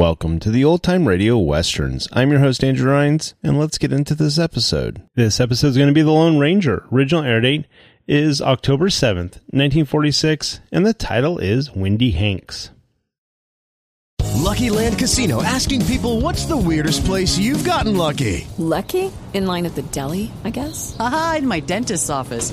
Welcome to the Old Time Radio Westerns. I'm your host, Andrew Rhynes, and let's get into this episode. This episode is going to be The Lone Ranger. Original air date is October 7th, 1946, and the title is Windy Hanks. Lucky Land Casino asking people what's the weirdest place you've gotten lucky? Lucky? In line at the deli, I guess? Aha, in my dentist's office.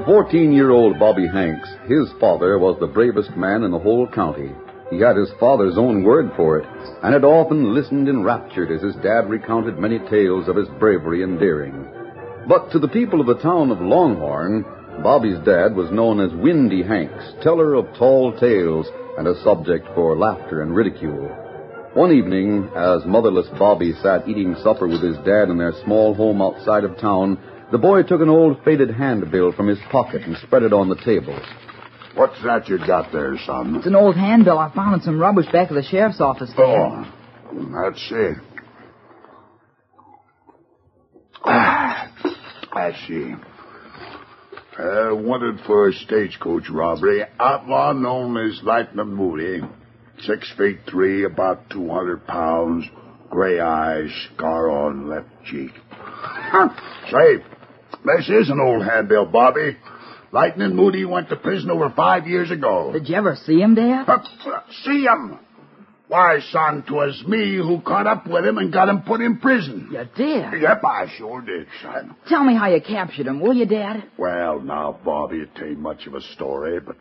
To 14 year old Bobby Hanks, his father was the bravest man in the whole county. He had his father's own word for it, and had often listened enraptured as his dad recounted many tales of his bravery and daring. But to the people of the town of Longhorn, Bobby's dad was known as Windy Hanks, teller of tall tales and a subject for laughter and ridicule. One evening, as motherless Bobby sat eating supper with his dad in their small home outside of town, the boy took an old faded handbill from his pocket and spread it on the table. What's that you got there, son? It's an old handbill I found in some rubbish back of the sheriff's office. Dad. Oh, let's see. Ah, I see. Uh, wanted for a stagecoach robbery. Outlaw known as Lightning Moody. Six feet three, about 200 pounds. Gray eyes, scar on left cheek. Say, this is an old handbill, Bobby. Lightning Moody went to prison over five years ago. Did you ever see him, Dad? Uh, see him? Why, son, 'twas me who caught up with him and got him put in prison. You did? Yep, I sure did, son. Tell me how you captured him, will you, Dad? Well, now, Bobby, it ain't much of a story, but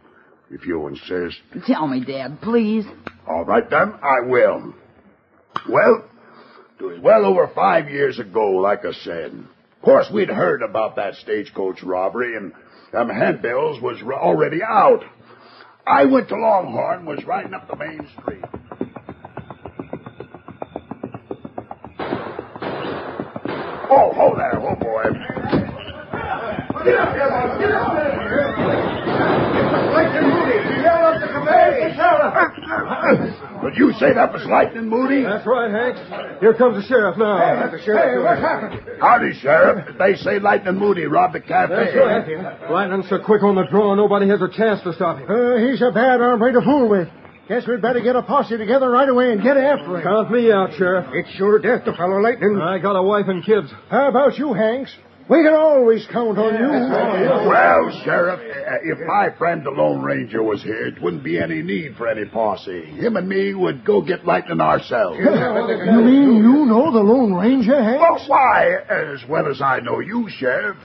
if you insist. Tell me, Dad, please. All right, then, I will. Well, it was well over five years ago, like I said. Of course, we'd heard about that stagecoach robbery, and them handbills was already out. I went to Longhorn, was riding up the main street. Oh, oh there, oh boy. Get up, get up, get up there. Lightning Moody, yell up the committee. Did you say that was Lightning Moody? That's right, Hank. Here comes the sheriff now. Hey, the sheriff. Hey, what happened? Howdy, Sheriff. They say Lightning Moody robbed the cafe. That's right. Lightning's so quick on the draw, nobody has a chance to stop him. Uh, he's a bad hombre to fool with. Guess we'd better get a posse together right away and get after him. Count me out, Sheriff. It's sure death to fellow Lightning. I got a wife and kids. How about you, Hanks? We can always count on you. Well, Sheriff, uh, if my friend the Lone Ranger was here, it wouldn't be any need for any posse. Him and me would go get Lightning ourselves. You mean you know the Lone Ranger, Hanks? Well, why, as well as I know you, Sheriff.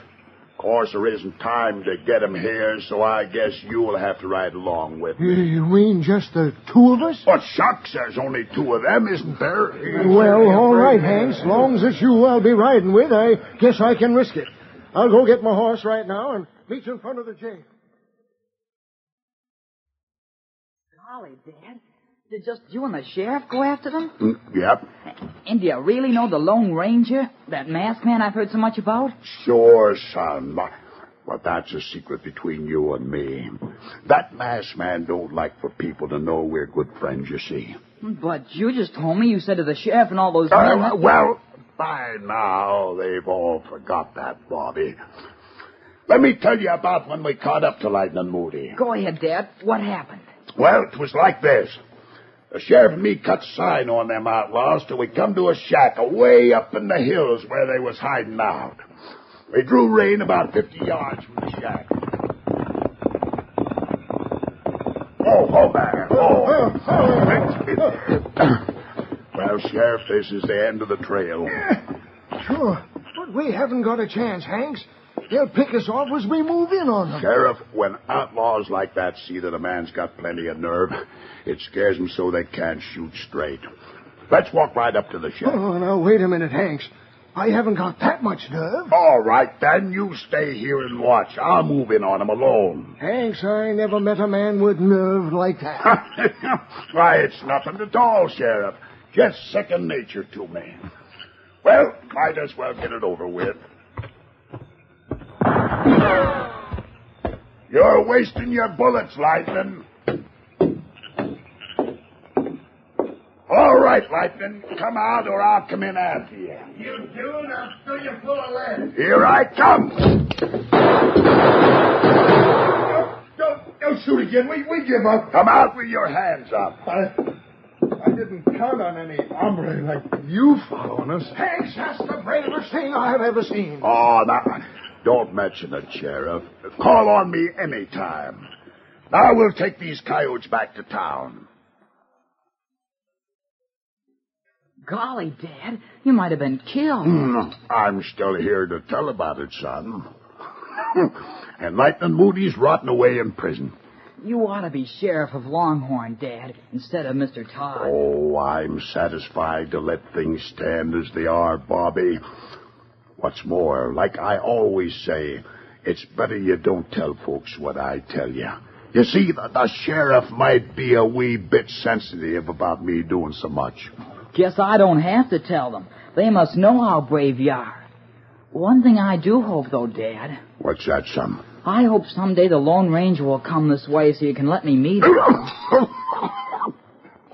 Of course, there isn't time to get him here, so I guess you'll have to ride along with me. You mean just the two of us? What shucks, there's only two of them, isn't there? Well, all right, Hanks. Long as it's you I'll be riding with, I guess I can risk it. I'll go get my horse right now and meet you in front of the jail. Golly, Dad. Did just you and the sheriff go after them? Mm, yep. And do you really know the Lone Ranger? That masked man I've heard so much about? Sure, son. But that's a secret between you and me. That masked man don't like for people to know we're good friends, you see. But you just told me you said to the sheriff and all those Uh, men. that- well, by now they've all forgot that, Bobby. Let me tell you about when we caught up to Lightning Moody. Go ahead, Dad. What happened? Well, it was like this. The sheriff and me cut sign on them outlaws till we come to a shack away up in the hills where they was hiding out. We drew rein about 50 yards from the shack. Oh, hold there. Oh. well, Sheriff, this is the end of the trail. Sure. But we haven't got a chance, Hanks. They'll pick us off as we move in on them. Sheriff, when outlaws like that see that a man's got plenty of nerve, it scares them so they can't shoot straight. Let's walk right up to the shack. Oh, now, wait a minute, Hanks. I haven't got that much nerve. All right, then you stay here and watch. I'll move in on him alone. Hanks, I never met a man with nerve like that. Why, it's nothing at all, Sheriff. Just second nature to me. Well, might as well get it over with. You're wasting your bullets, Lightning. All right, Lightning. Come out or I'll come in after you. You do, and I'll fill you full of lead. Here I come. Don't, don't shoot again. We, we give up. Come out with your hands up. I, I didn't count on any hombre like you following us. Hanks, that's the bravest thing I've ever seen. Oh, now, don't mention it, Sheriff. Call on me any time. Now we'll take these coyotes back to town. Golly, Dad, you might have been killed. Hmm, I'm still here to tell about it, son. and Lightning Moody's rotting away in prison. You ought to be sheriff of Longhorn, Dad, instead of Mr. Todd. Oh, I'm satisfied to let things stand as they are, Bobby. What's more, like I always say, it's better you don't tell folks what I tell you. You see, the, the sheriff might be a wee bit sensitive about me doing so much. Guess I don't have to tell them. They must know how brave you are. One thing I do hope, though, Dad. What's that, son? I hope someday the Lone Ranger will come this way so you can let me meet him.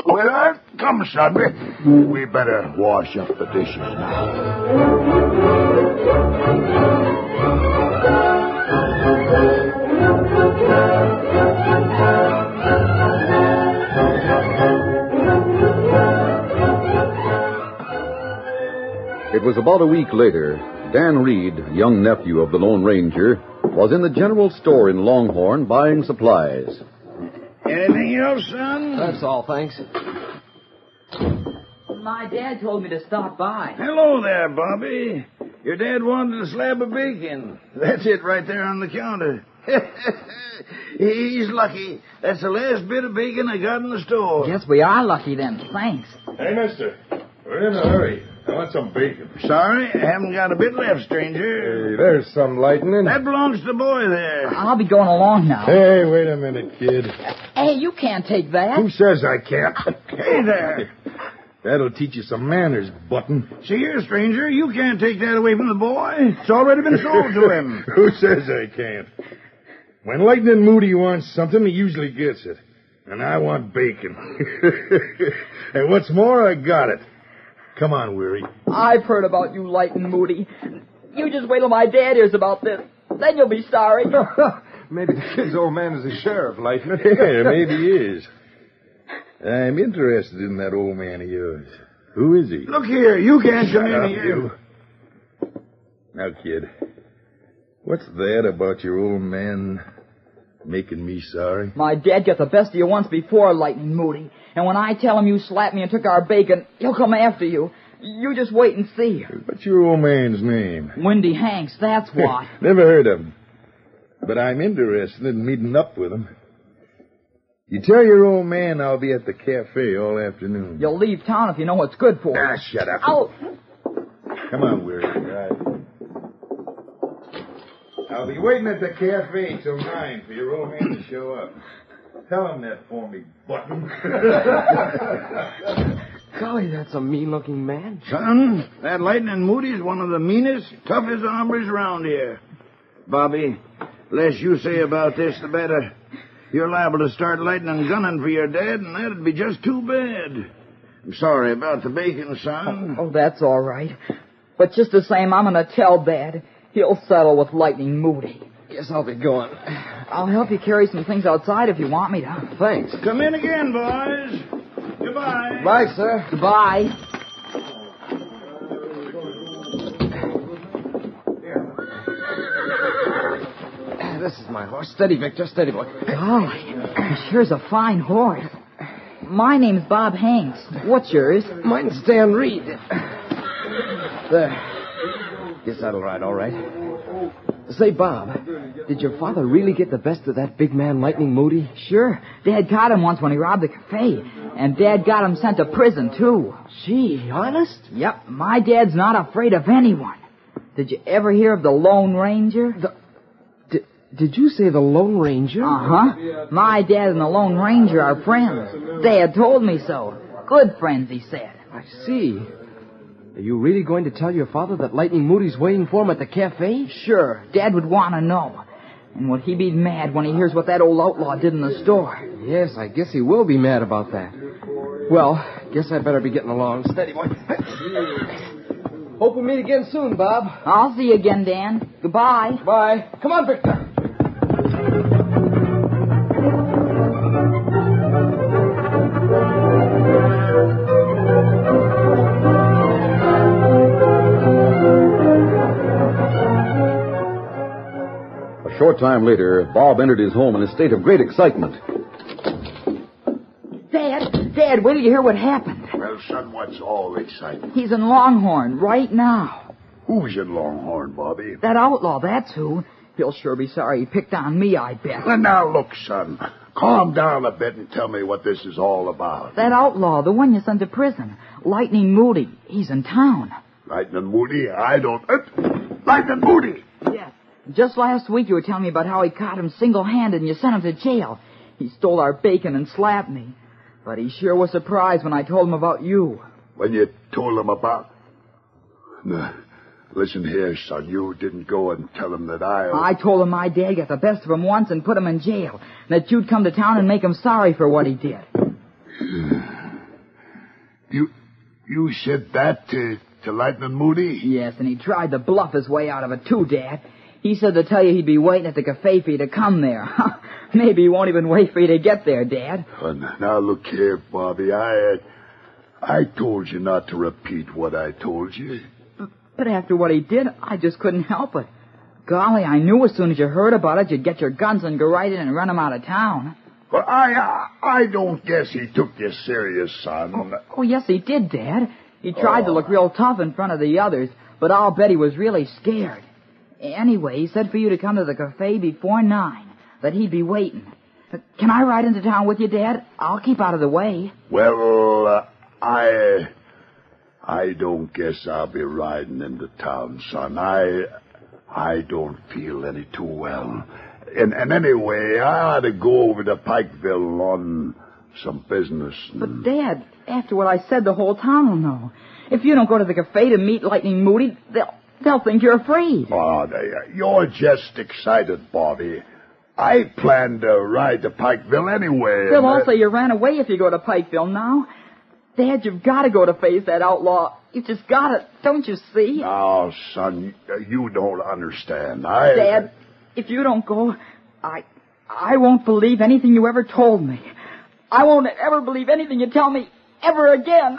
Well, uh, come, son. We better wash up the dishes now. It was about a week later. Dan Reed, young nephew of the Lone Ranger, was in the general store in Longhorn buying supplies. Anything else, son? That's all, thanks. My dad told me to stop by. Hello there, Bobby. Your dad wanted a slab of bacon. That's it right there on the counter. He's lucky. That's the last bit of bacon I got in the store. Guess we are lucky then. Thanks. Hey, mister. We're in a hurry. I want some bacon. Sorry, I haven't got a bit left, stranger. Hey, there's some lightning. That belongs to the boy there. I'll be going along now. Hey, wait a minute, kid. Hey, you can't take that. Who says I can't? Hey there. That'll teach you some manners, Button. See here, stranger, you can't take that away from the boy. It's already been sold to him. Who says I can't? When Lightning Moody wants something, he usually gets it. And I want bacon. and what's more, I got it. Come on, Weary. I've heard about you, Lightning Moody. You just wait till my dad hears about this. Then you'll be sorry. maybe the kid's old man is a sheriff, Lightning. yeah, maybe he is. I'm interested in that old man of yours. Who is he? Look here, you can't Shut come in here. you. Now, kid, what's that about your old man making me sorry? My dad got the best of you once before, Lightning Moody. And when I tell him you slapped me and took our bacon, he'll come after you. You just wait and see. What's your old man's name? Windy Hanks, that's what. Never heard of him. But I'm interested in meeting up with him. You tell your old man I'll be at the cafe all afternoon. You'll leave town if you know what's good for. You. Ah, shut up. Oh, Come on, Weary. Right. I'll be waiting at the cafe till nine for your old man to show up. Tell him that for me, Button. Golly, that's a mean-looking man. Son, that Lightning Moody's one of the meanest, toughest hombres around here. Bobby, less you say about this, the better. You're liable to start lighting and gunning for your dad, and that'd be just too bad. I'm sorry about the bacon, son. oh, that's all right. But just the same, I'm gonna tell Dad. He'll settle with Lightning Moody. Guess I'll be going. I'll help you carry some things outside if you want me to. Thanks. Come in again, boys. Goodbye. Bye, sir. Goodbye. This is my horse. Steady, Victor. Steady, boy. Golly, sure's a fine horse. My name's Bob Hanks. What's yours? Mine's Dan Reed. There. Guess that'll ride all right. Say, Bob, did your father really get the best of that big man, Lightning Moody? Sure. Dad caught him once when he robbed the cafe. And Dad got him sent to prison, too. Gee, honest? Yep, my dad's not afraid of anyone. Did you ever hear of the Lone Ranger? The... Did, you say the Lone Ranger? Uh-huh. My dad and the Lone Ranger are friends. Dad told me so. Good friends, he said. I see. Are you really going to tell your father that Lightning Moody's waiting for him at the cafe? Sure. Dad would want to know. And would he be mad when he hears what that old outlaw did in the store? Yes, I guess he will be mad about that. Well, guess I better be getting along. Steady, boy. Hope we meet again soon, Bob. I'll see you again, Dan. Goodbye. Bye. Come on, Victor. Time later, Bob entered his home in a state of great excitement. Dad, Dad, wait till you hear what happened. Well, son, what's all the excitement? He's in Longhorn right now. Who's in Longhorn, Bobby? That outlaw, that's who. He'll sure be sorry he picked on me, I bet. Well, now, look, son. calm down a bit and tell me what this is all about. That outlaw, the one you sent to prison, Lightning Moody, he's in town. Lightning Moody, I don't. Uh, Lightning Moody! Yes. Just last week you were telling me about how he caught him single-handed and you sent him to jail. He stole our bacon and slapped me. But he sure was surprised when I told him about you. When you told him about. Now, listen here, son. You didn't go and tell him that I. I told him my dad got the best of him once and put him in jail. And that you'd come to town and make him sorry for what he did. You. You said that to, to Lightning Moody? Yes, and he tried to bluff his way out of it too, Dad. He said to tell you he'd be waiting at the cafe for you to come there. Maybe he won't even wait for you to get there, Dad. Uh, now look here, Bobby. I. Uh, I told you not to repeat what I told you. But after what he did, I just couldn't help it. Golly, I knew as soon as you heard about it, you'd get your guns and go right in and run him out of town. But I, uh, I don't guess he took you serious, son. Oh, oh yes, he did, Dad. He tried oh. to look real tough in front of the others, but I'll bet he was really scared. Anyway, he said for you to come to the cafe before nine, that he'd be waiting. Can I ride into town with you, Dad? I'll keep out of the way. Well, uh, I. I don't guess I'll be riding into town, son. I. I don't feel any too well. And, and anyway, I ought to go over to Pikeville on some business. But, Dad, after what I said, the whole town will know. If you don't go to the cafe to meet Lightning Moody, they'll, they'll think you're afraid. Oh, they, uh, you're just excited, Bobby. I plan to ride to Pikeville anyway. They'll all say you ran away if you go to Pikeville now. Dad, you've got to go to face that outlaw. You just got to, don't you see? Oh, son, uh, you don't understand. I. Dad, if you don't go, I, I won't believe anything you ever told me. I won't ever believe anything you tell me ever again.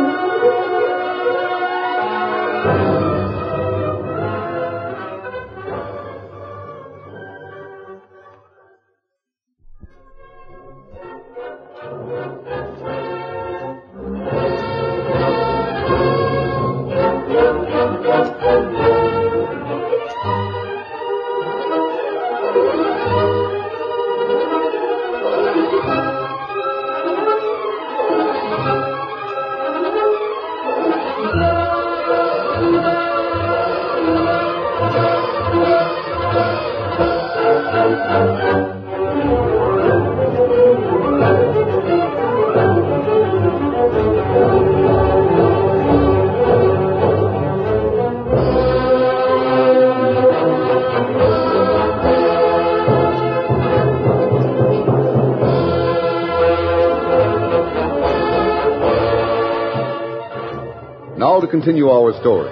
Continue our story.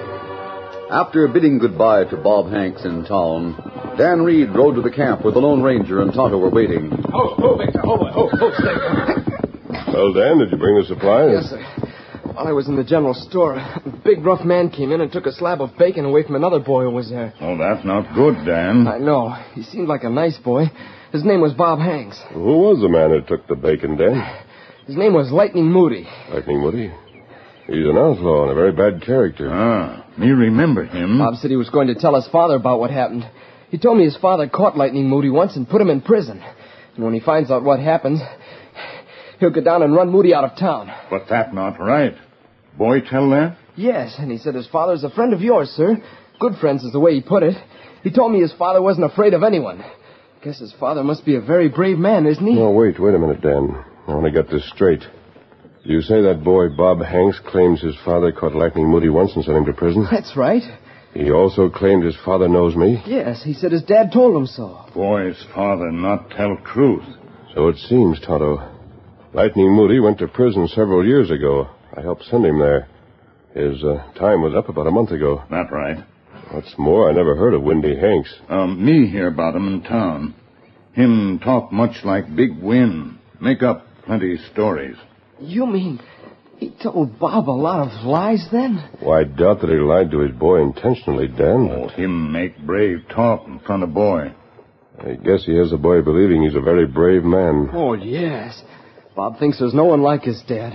After bidding goodbye to Bob Hanks in town, Dan Reed rode to the camp where the Lone Ranger and Tonto were waiting. Oh, oh, Victor, oh, oh, oh, stay. Well, Dan, did you bring the supplies? Yes, sir. While I was in the general store, a big rough man came in and took a slab of bacon away from another boy who was there. Oh, that's not good, Dan. I know. He seemed like a nice boy. His name was Bob Hanks. Who was the man who took the bacon, Dan? His name was Lightning Moody. Lightning Moody? He's an outlaw and a very bad character. Ah, me remember him. Bob said he was going to tell his father about what happened. He told me his father caught Lightning Moody once and put him in prison. And when he finds out what happens, he'll go down and run Moody out of town. But that not right. Boy tell that? Yes, and he said his father's a friend of yours, sir. Good friends is the way he put it. He told me his father wasn't afraid of anyone. Guess his father must be a very brave man, isn't he? No, wait, wait a minute, Dan. I want to get this straight. You say that boy Bob Hanks claims his father caught Lightning Moody once and sent him to prison? That's right. He also claimed his father knows me? Yes, he said his dad told him so. Boy's father not tell truth. So it seems, Tonto. Lightning Moody went to prison several years ago. I helped send him there. His uh, time was up about a month ago. That right. What's more, I never heard of Windy Hanks. Um, me hear about him in town. Him talk much like Big Win. Make up plenty stories. You mean He told Bob a lot of lies then? Why, I doubt that he lied to his boy intentionally, Dan. But Oh, him make brave talk in front of boy. I guess he has the boy believing he's a very brave man. Oh, yes. Bob thinks there's no one like his dad.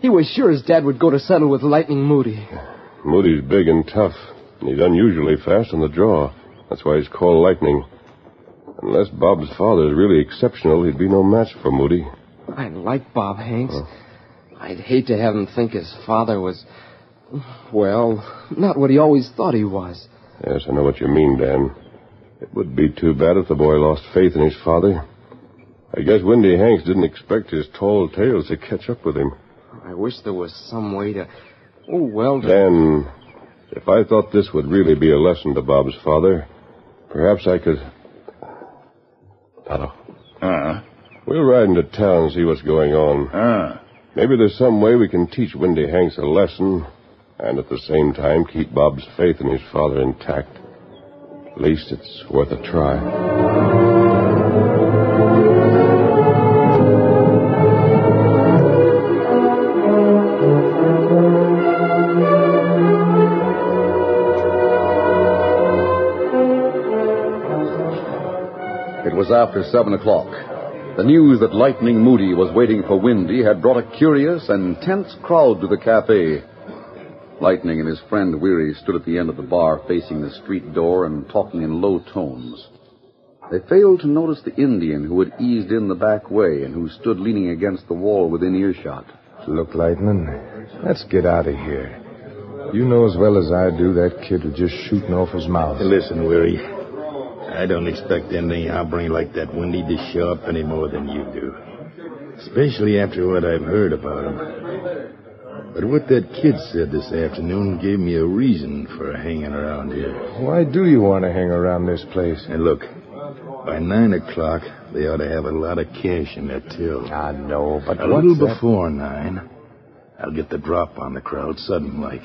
He was sure his dad would go to settle with Lightning Moody. Moody's big and tough, and he's unusually fast on the draw. That's why he's called Lightning. Unless Bob's father is really exceptional, he'd be no match for Moody. I like Bob Hanks. I'd hate to have him think his father was, well, not what he always thought he was. Yes, I know what you mean, Dan. It would be too bad if the boy lost faith in his father. I guess Windy Hanks didn't expect his tall tales to catch up with him. I wish there was some way to. Oh, well. Dan, if I thought this would really be a lesson to Bob's father, perhaps I could. Tonto. Uh, We'll ride into town and see what's going on. uh. Maybe there's some way we can teach Windy Hanks a lesson, and at the same time keep Bob's faith in his father intact. At least it's worth a try. It was after seven o'clock. The news that Lightning Moody was waiting for Windy had brought a curious and tense crowd to the cafe. Lightning and his friend Weary stood at the end of the bar facing the street door and talking in low tones. They failed to notice the Indian who had eased in the back way and who stood leaning against the wall within earshot. Look, Lightning, let's get out of here. You know as well as I do that kid was just shooting off his mouth. Listen, Weary. I don't expect anything hombring like that Windy to show up any more than you do. Especially after what I've heard about him. But what that kid said this afternoon gave me a reason for hanging around here. Why do you want to hang around this place? And look, by nine o'clock, they ought to have a lot of cash in their till. I know, but a little that- before nine, I'll get the drop on the crowd sudden like.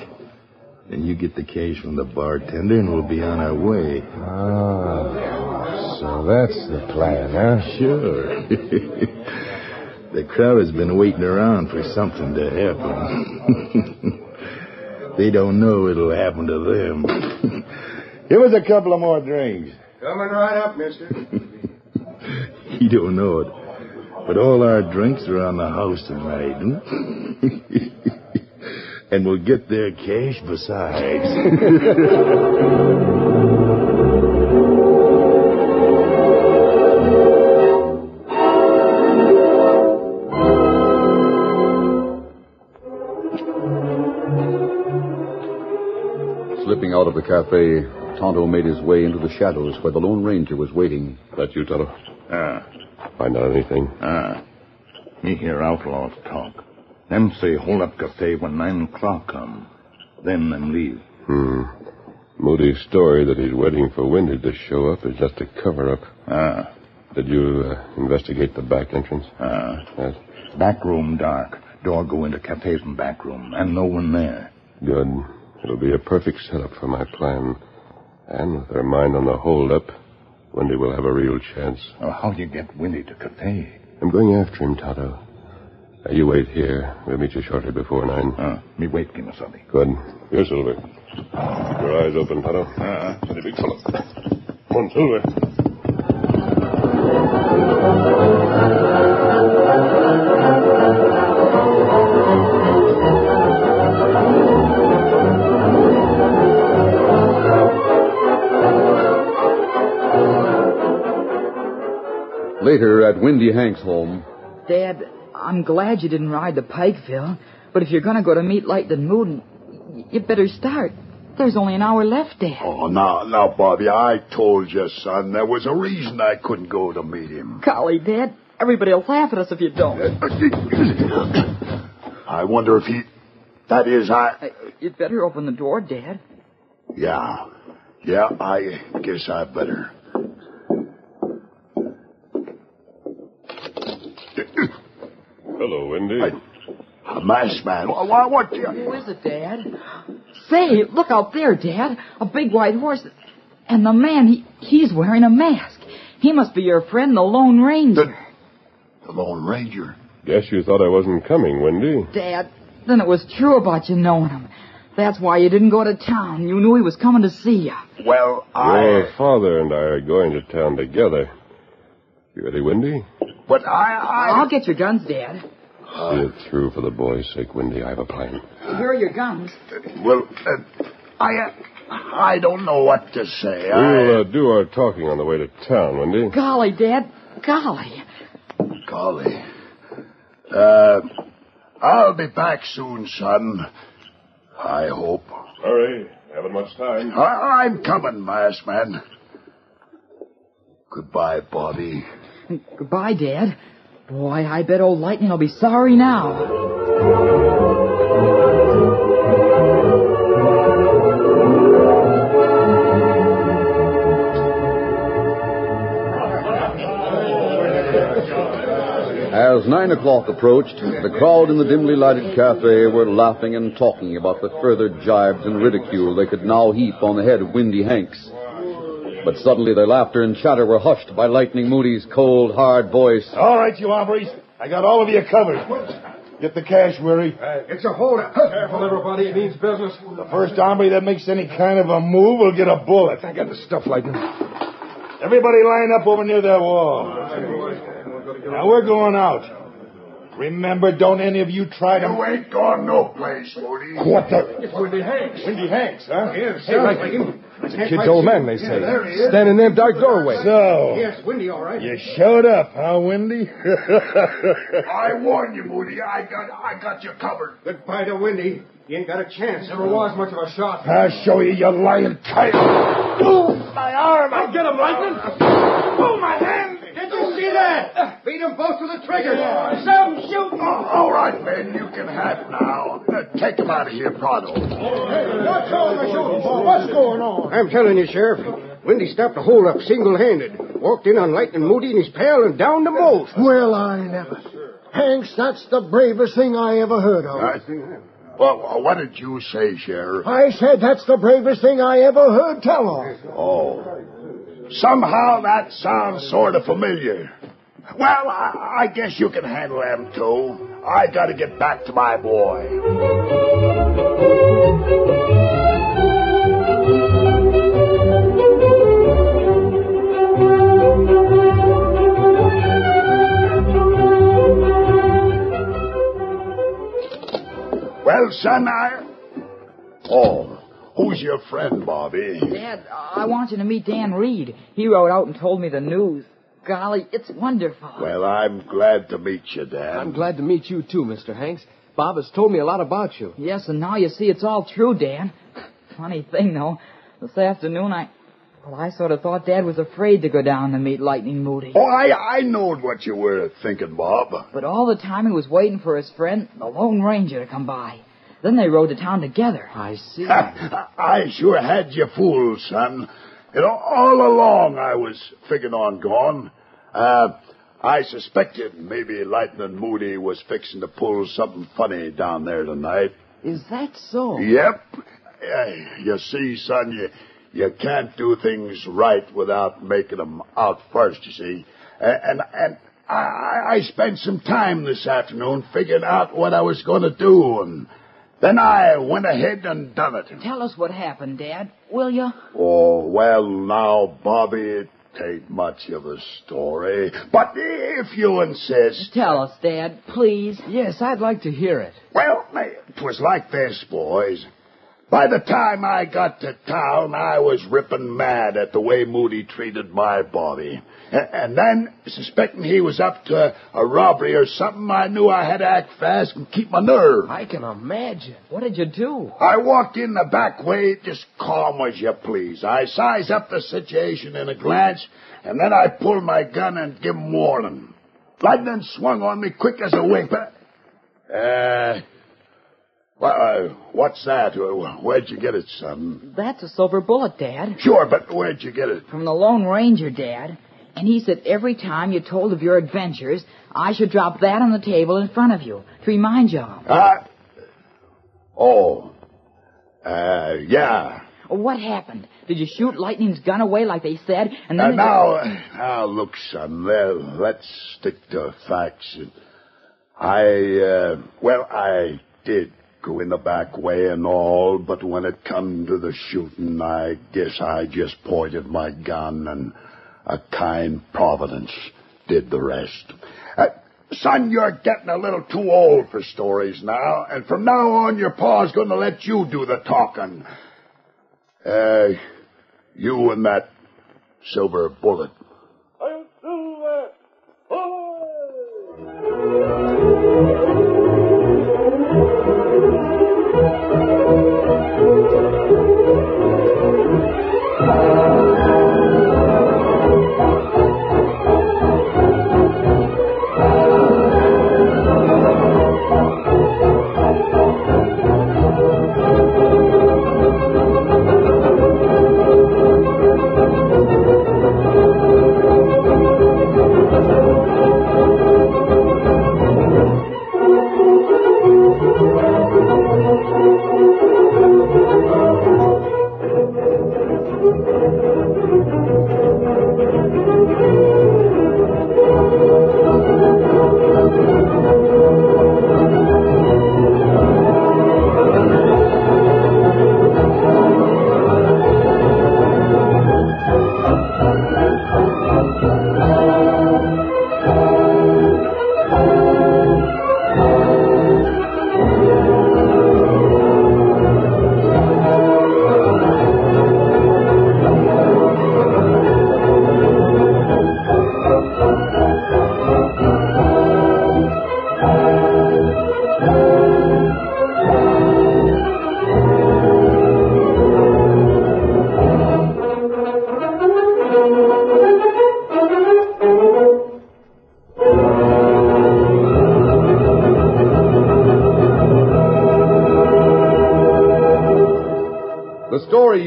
Then you get the cash from the bartender, and we'll be on our way. Ah, so that's the plan, huh? Sure. the crowd has been waiting around for something to happen. they don't know it'll happen to them. Give us a couple of more drinks. Coming right up, mister. You don't know it, but all our drinks are on the house tonight. hmm? And we'll get their cash besides. Slipping out of the cafe, Tonto made his way into the shadows where the Lone Ranger was waiting. That you, Tonto? Ah, Find out anything? ah. Me hear outlaws talk. Them say hold up cafe when nine o'clock come. Then them leave. Hmm. Moody's story that he's waiting for Windy to show up is just a cover-up. Ah, Did you uh, investigate the back entrance? ah. Yes. Back room dark. Door go into cafe from back room, and no one there. Good. It'll be a perfect setup for my plan. And with her mind on the hold-up, Windy will have a real chance. Now, how do you get Windy to cafe? I'm going after him, Tonto. Now, you wait here. We'll meet you shortly before nine. Uh, me wait, Kemosabe. Good. Here, Silver. Keep your eyes open, Tonto. Uh, Steady, big fellow. Come on, Silver. Later, at Windy Hank's home, Dad, I'm glad you didn't ride to Pikeville, but if you're going to go to meet Lightning Moody, you better start. There's only an hour left, Dad. Oh, now, now, Bobby, I told you, son, there was a reason I couldn't go to meet him. Golly, Dad, everybody'll laugh at us if you don't. I wonder if he. That is, I. Uh, You'd better open the door, Dad. Yeah. Yeah, I guess I better. Hello, Windy. A masked man. What? What? what the- Who is it, Dad? Say, look out there, Dad. A big white horse. And the man, he, he's wearing a mask. He must be your friend, the Lone Ranger. The Lone Ranger. Guess you thought I wasn't coming, Windy. Dad, Then it was true about you knowing him. That's why you didn't go to town. You knew he was coming to see you. Well, I. Your father and I are going to town together. You ready, Windy? But I, I... I'll get your guns, Dad. See it through for the boys' sake, Windy. I have a plan. Here are your guns. Well, uh, I, uh, I don't know what to say. We'll uh, do our talking on the way to town, Windy. Golly, Dad. Golly. Golly. Uh, I'll be back soon, son. I hope. Hurry. Haven't much time. I- I'm coming, masked man. Goodbye, Bobby. Goodbye, Dad. Boy, I bet old Lightning will be sorry now. As nine o'clock approached, the crowd in the dimly lighted cafe were laughing and talking about the further jibes and ridicule they could now heap on the head of Windy Hanks. But suddenly their laughter and chatter were hushed by Lightning Moody's cold, hard voice. All right, you hombres. I got all of you covered. Get the cash, Weary. Uh, it's a holdup. Careful, everybody. It means business. The first hombre that makes any kind of a move will get a bullet. I got the stuff, like Lightning. Everybody line up over near that wall. Now we're going out. Remember, don't any of you try to... You ain't going no place, Moody. What the... It's Windy Hanks. Windy Hanks, huh? Yes, Hey, Lightning. It's a kid's old man, they say. there he is. Stand in them dark doorway. So, Yes, Windy, all right. you showed up, huh, Windy? I warn you, Moody. I got, I got you covered. Goodbye to Windy. You ain't got a chance. Never was much of a shot. I'll show you, you lying coyote. Ooh, my arm! I'll get him, Lightning! Oh, my hand! Did you see that? Beat them both to the trigger. Some shooting. all right, men, you can have it now. Uh, take him out of here, Prado. What's on the shooting? What's going on? I'm telling you, Sheriff. Windy stopped a holdup single-handed. Walked in on Lightning Moody and his pal and downed them both. Well, I never. Hanks, that's the bravest thing I ever heard of. Uh, well, what did you say, Sheriff? I said that's the bravest thing I ever heard tell of. Oh. Somehow that sounds sort of familiar. Well, I, I guess you can handle them, too. I gotta get back to my boy. Well, son, I... Oh, who's your friend, Bobby? Dad, I want you to meet Dan Reed. He rode out and told me the news. Golly, it's wonderful. Well, I'm glad to meet you, Dan. I'm glad to meet you too, Mr. Hanks. Bob has told me a lot about you. Yes, and now you see it's all true, Dan. Funny thing, though. This afternoon, I. Well, I sort of thought Dad was afraid to go down to meet Lightning Moody. Oh, I, I knowed what you were thinking, Bob. But all the time he was waiting for his friend, the Lone Ranger, to come by. Then they rode to town together. I see. I sure had you fooled, son. You know, all along I was figuring on going. Uh, I suspected maybe Lightning Moody was fixing to pull something funny down there tonight. Is that so? Yep. Uh, you see, son, you, you can't do things right without making them out first, you see. And, and, and I, I spent some time this afternoon figuring out what I was going to do, and then I went ahead and done it. Tell us what happened, Dad, will you? Oh, well, now, Bobby, it ain't much of a story. But if you insist. Tell us, Dad, please. Yes, I'd like to hear it. Well, it was like this, boys. By the time I got to town, I was ripping mad at the way Moody treated my Bobby. A- And then, suspecting he was up to a, a robbery or something, I knew I had to act fast and keep my nerve. I can imagine. What did you do? I walked in the back way, just calm as you please. I sized up the situation in a glance, and then I pulled my gun and give 'em warning. Lightning swung on me quick as a wink, but... Uh... Well, uh, what's that? Uh, Where'd you get it, son? That's a silver bullet, Dad. Sure, but where'd you get it? From the Lone Ranger, Dad. And he said every time you told of your adventures, I should drop that on the table in front of you to remind you of. Uh... Oh. Uh, yeah. What happened? Did you shoot Lightning's gun away like they said? And then Uh, now, now, look, son, let's stick to facts. I, uh, well, I did go in the back way and all, but when it come to the shooting, I guess I just pointed my gun and a kind providence did the rest. Uh, son, you're getting a little too old for stories now, and from now on your pa's to let you do the talking. Uh, you and that silver bullet.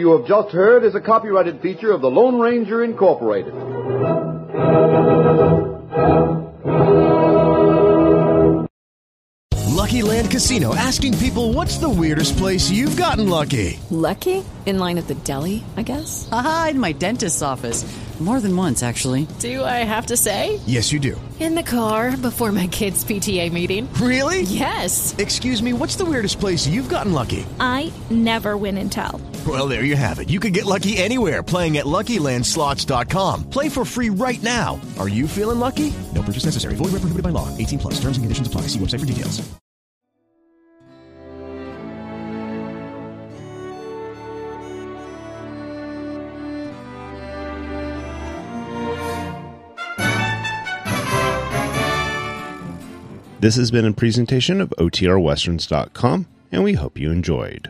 You have just heard is a copyrighted feature of the Lone Ranger Incorporated. Lucky Land Casino asking people what's the weirdest place you've gotten lucky? Lucky? In line at the deli, I guess? Aha, in my dentist's office. More than once, actually. Do I have to say? Yes, you do. In the car before my kids' PTA meeting. Really? Yes. Excuse me, what's the weirdest place you've gotten lucky? I never win and tell. Well, there you have it. You can get lucky anywhere playing at LuckyLandSlots.com. Play for free right now. Are you feeling lucky? No purchase necessary. Void where prohibited by law. 18 plus. Terms and conditions apply. See website for details. This has been a presentation of OTRWesterns.com, and we hope you enjoyed.